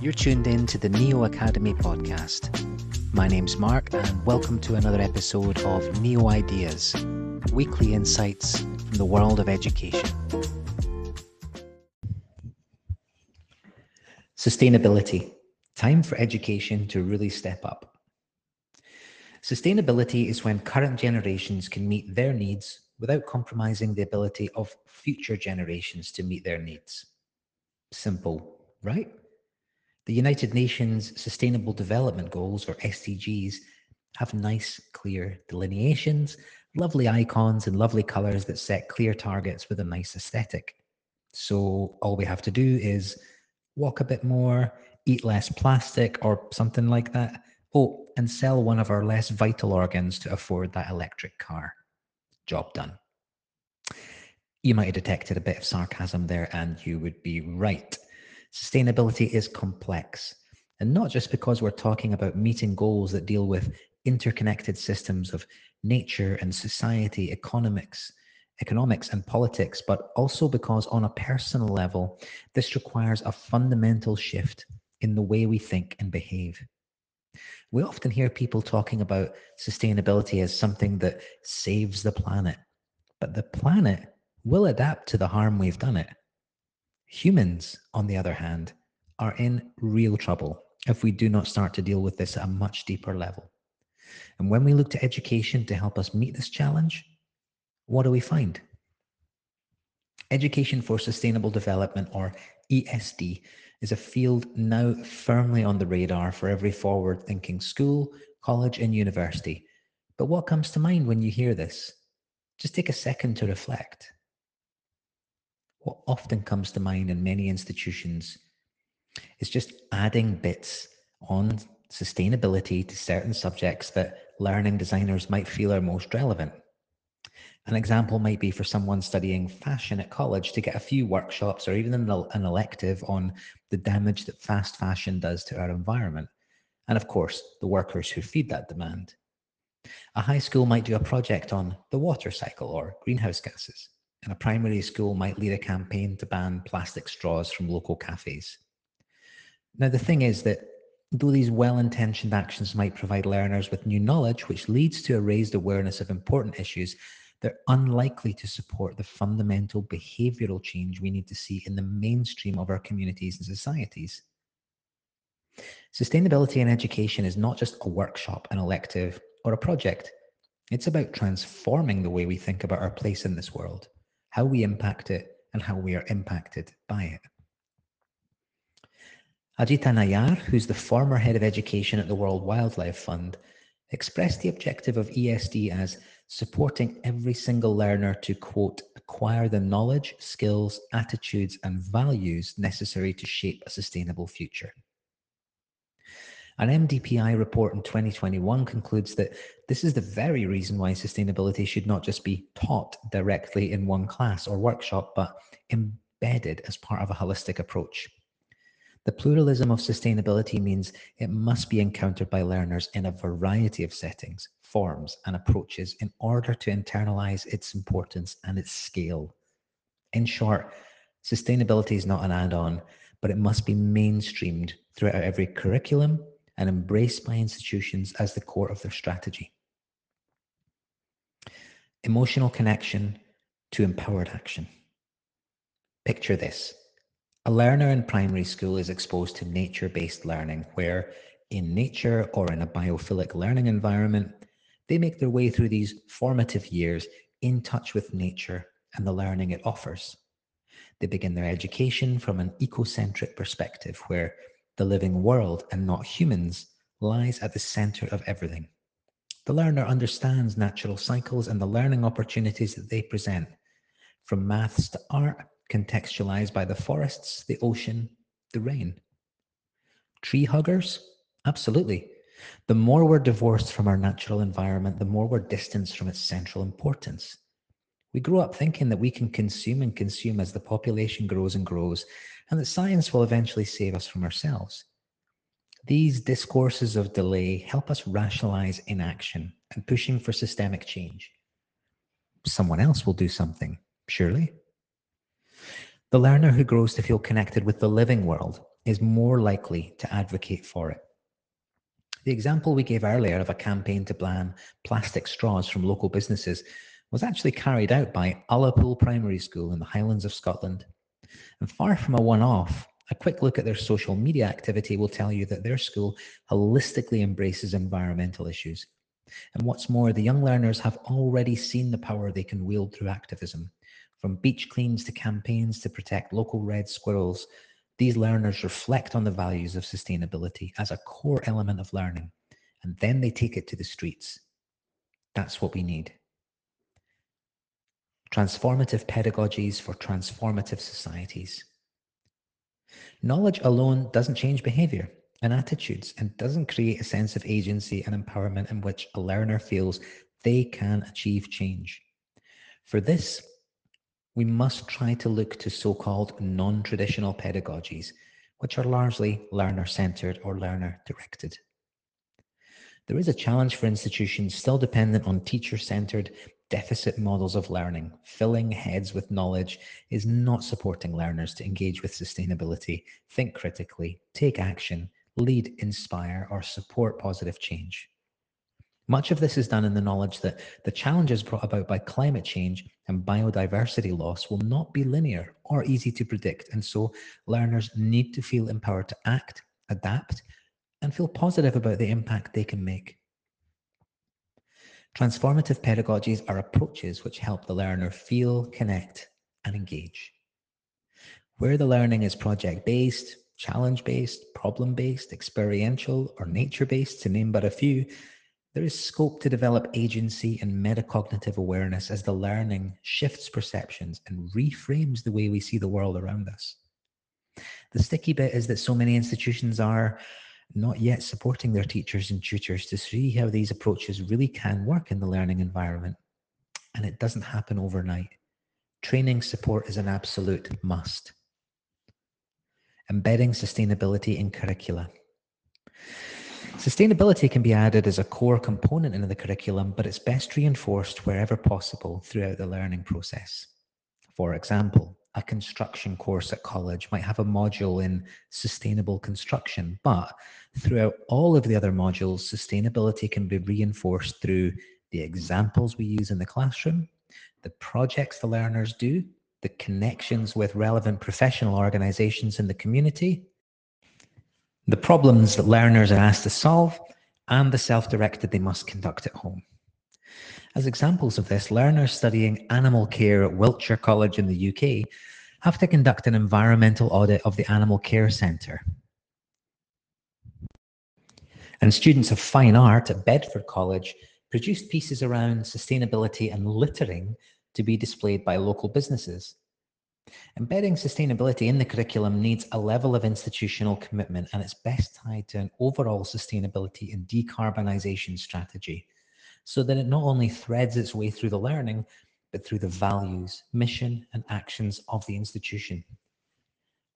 You're tuned in to the Neo Academy podcast. My name's Mark, and welcome to another episode of Neo Ideas weekly insights from the world of education. Sustainability time for education to really step up. Sustainability is when current generations can meet their needs without compromising the ability of future generations to meet their needs. Simple, right? The United Nations Sustainable Development Goals, or SDGs, have nice, clear delineations, lovely icons, and lovely colors that set clear targets with a nice aesthetic. So all we have to do is walk a bit more, eat less plastic, or something like that. Oh, and sell one of our less vital organs to afford that electric car. Job done. You might have detected a bit of sarcasm there, and you would be right. Sustainability is complex. And not just because we're talking about meeting goals that deal with interconnected systems of nature and society, economics, economics and politics, but also because on a personal level, this requires a fundamental shift in the way we think and behave. We often hear people talking about sustainability as something that saves the planet, but the planet will adapt to the harm we've done it. Humans, on the other hand, are in real trouble if we do not start to deal with this at a much deeper level. And when we look to education to help us meet this challenge, what do we find? Education for Sustainable Development, or ESD, is a field now firmly on the radar for every forward thinking school, college, and university. But what comes to mind when you hear this? Just take a second to reflect what often comes to mind in many institutions is just adding bits on sustainability to certain subjects that learning designers might feel are most relevant. An example might be for someone studying fashion at college to get a few workshops or even an elective on the damage that fast fashion does to our environment. And of course, the workers who feed that demand. A high school might do a project on the water cycle or greenhouse gases and a primary school might lead a campaign to ban plastic straws from local cafes. Now, the thing is that though these well intentioned actions might provide learners with new knowledge, which leads to a raised awareness of important issues, they're unlikely to support the fundamental behavioral change we need to see in the mainstream of our communities and societies. Sustainability in education is not just a workshop, an elective, or a project. It's about transforming the way we think about our place in this world how we impact it, and how we are impacted by it. Ajita Nayar, who's the former head of education at the World Wildlife Fund, expressed the objective of ESD as supporting every single learner to, quote, acquire the knowledge, skills, attitudes, and values necessary to shape a sustainable future. An MDPI report in 2021 concludes that this is the very reason why sustainability should not just be taught directly in one class or workshop, but embedded as part of a holistic approach. The pluralism of sustainability means it must be encountered by learners in a variety of settings, forms, and approaches in order to internalize its importance and its scale. In short, sustainability is not an add on, but it must be mainstreamed throughout every curriculum, and embraced by institutions as the core of their strategy. Emotional connection to empowered action. Picture this. A learner in primary school is exposed to nature based learning, where in nature or in a biophilic learning environment, they make their way through these formative years in touch with nature and the learning it offers. They begin their education from an ecocentric perspective, where the living world and not humans, lies at the center of everything. The learner understands natural cycles and the learning opportunities that they present, from maths to art, contextualized by the forests, the ocean, the rain. Tree huggers? Absolutely. The more we're divorced from our natural environment, the more we're distanced from its central importance. We grow up thinking that we can consume and consume as the population grows and grows, and that science will eventually save us from ourselves. These discourses of delay help us rationalize inaction and pushing for systemic change. Someone else will do something, surely. The learner who grows to feel connected with the living world is more likely to advocate for it. The example we gave earlier of a campaign to ban plastic straws from local businesses was actually carried out by Ullapool Primary School in the Highlands of Scotland. And far from a one off, a quick look at their social media activity will tell you that their school holistically embraces environmental issues. And what's more, the young learners have already seen the power they can wield through activism. From beach cleans to campaigns to protect local red squirrels, these learners reflect on the values of sustainability as a core element of learning, and then they take it to the streets. That's what we need. Transformative pedagogies for transformative societies. Knowledge alone doesn't change behavior and attitudes and doesn't create a sense of agency and empowerment in which a learner feels they can achieve change. For this, we must try to look to so-called non-traditional pedagogies, which are largely learner-centered or learner-directed. There is a challenge for institutions still dependent on teacher-centered deficit models of learning. Filling heads with knowledge is not supporting learners to engage with sustainability, think critically, take action, lead, inspire, or support positive change. Much of this is done in the knowledge that the challenges brought about by climate change and biodiversity loss will not be linear or easy to predict. And so learners need to feel empowered to act, adapt, and feel positive about the impact they can make. Transformative pedagogies are approaches which help the learner feel, connect, and engage. Where the learning is project-based, challenge-based, problem-based, experiential, or nature-based, to name but a few, there is scope to develop agency and metacognitive awareness as the learning shifts perceptions and reframes the way we see the world around us. The sticky bit is that so many institutions are not yet supporting their teachers and tutors to see how these approaches really can work in the learning environment. And it doesn't happen overnight. Training support is an absolute must. Embedding sustainability in curricula. Sustainability can be added as a core component in the curriculum, but it's best reinforced wherever possible throughout the learning process. For example, a construction course at college might have a module in sustainable construction, but throughout all of the other modules, sustainability can be reinforced through the examples we use in the classroom, the projects the learners do, the connections with relevant professional organizations in the community, the problems that learners are asked to solve, and the self-directed they must conduct at home. As examples of this, learners studying animal care at Wiltshire College in the UK have to conduct an environmental audit of the Animal Care Centre. And students of fine art at Bedford College produced pieces around sustainability and littering to be displayed by local businesses. Embedding sustainability in the curriculum needs a level of institutional commitment and it's best tied to an overall sustainability and decarbonisation strategy so that it not only threads its way through the learning, but through the values, mission and actions of the institution.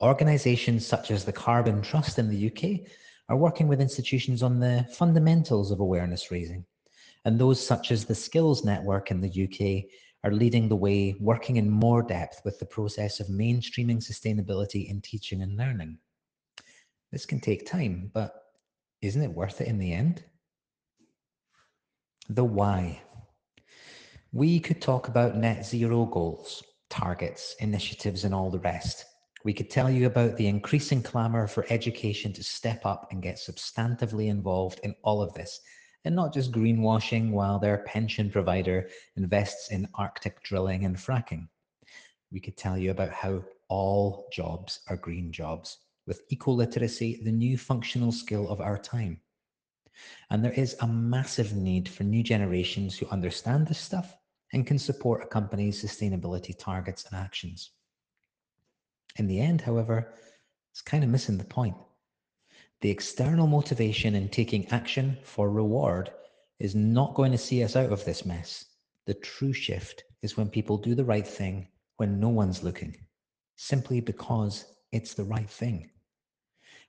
Organisations such as the Carbon Trust in the UK are working with institutions on the fundamentals of awareness raising. And those such as the Skills Network in the UK are leading the way, working in more depth with the process of mainstreaming sustainability in teaching and learning. This can take time, but isn't it worth it in the end? The why. We could talk about net zero goals, targets, initiatives, and all the rest. We could tell you about the increasing clamour for education to step up and get substantively involved in all of this and not just greenwashing while their pension provider invests in Arctic drilling and fracking. We could tell you about how all jobs are green jobs, with eco-literacy the new functional skill of our time. And there is a massive need for new generations who understand this stuff and can support a company's sustainability targets and actions. In the end, however, it's kind of missing the point. The external motivation in taking action for reward is not going to see us out of this mess. The true shift is when people do the right thing when no one's looking, simply because it's the right thing.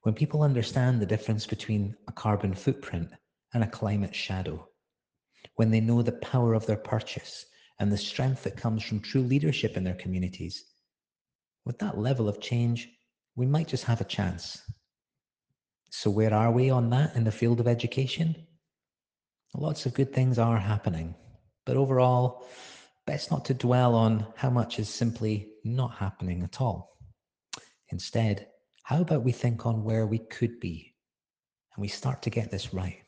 When people understand the difference between a carbon footprint and a climate shadow, when they know the power of their purchase and the strength that comes from true leadership in their communities, with that level of change we might just have a chance. So, where are we on that in the field of education? Lots of good things are happening, but overall, best not to dwell on how much is simply not happening at all. Instead, how about we think on where we could be and we start to get this right?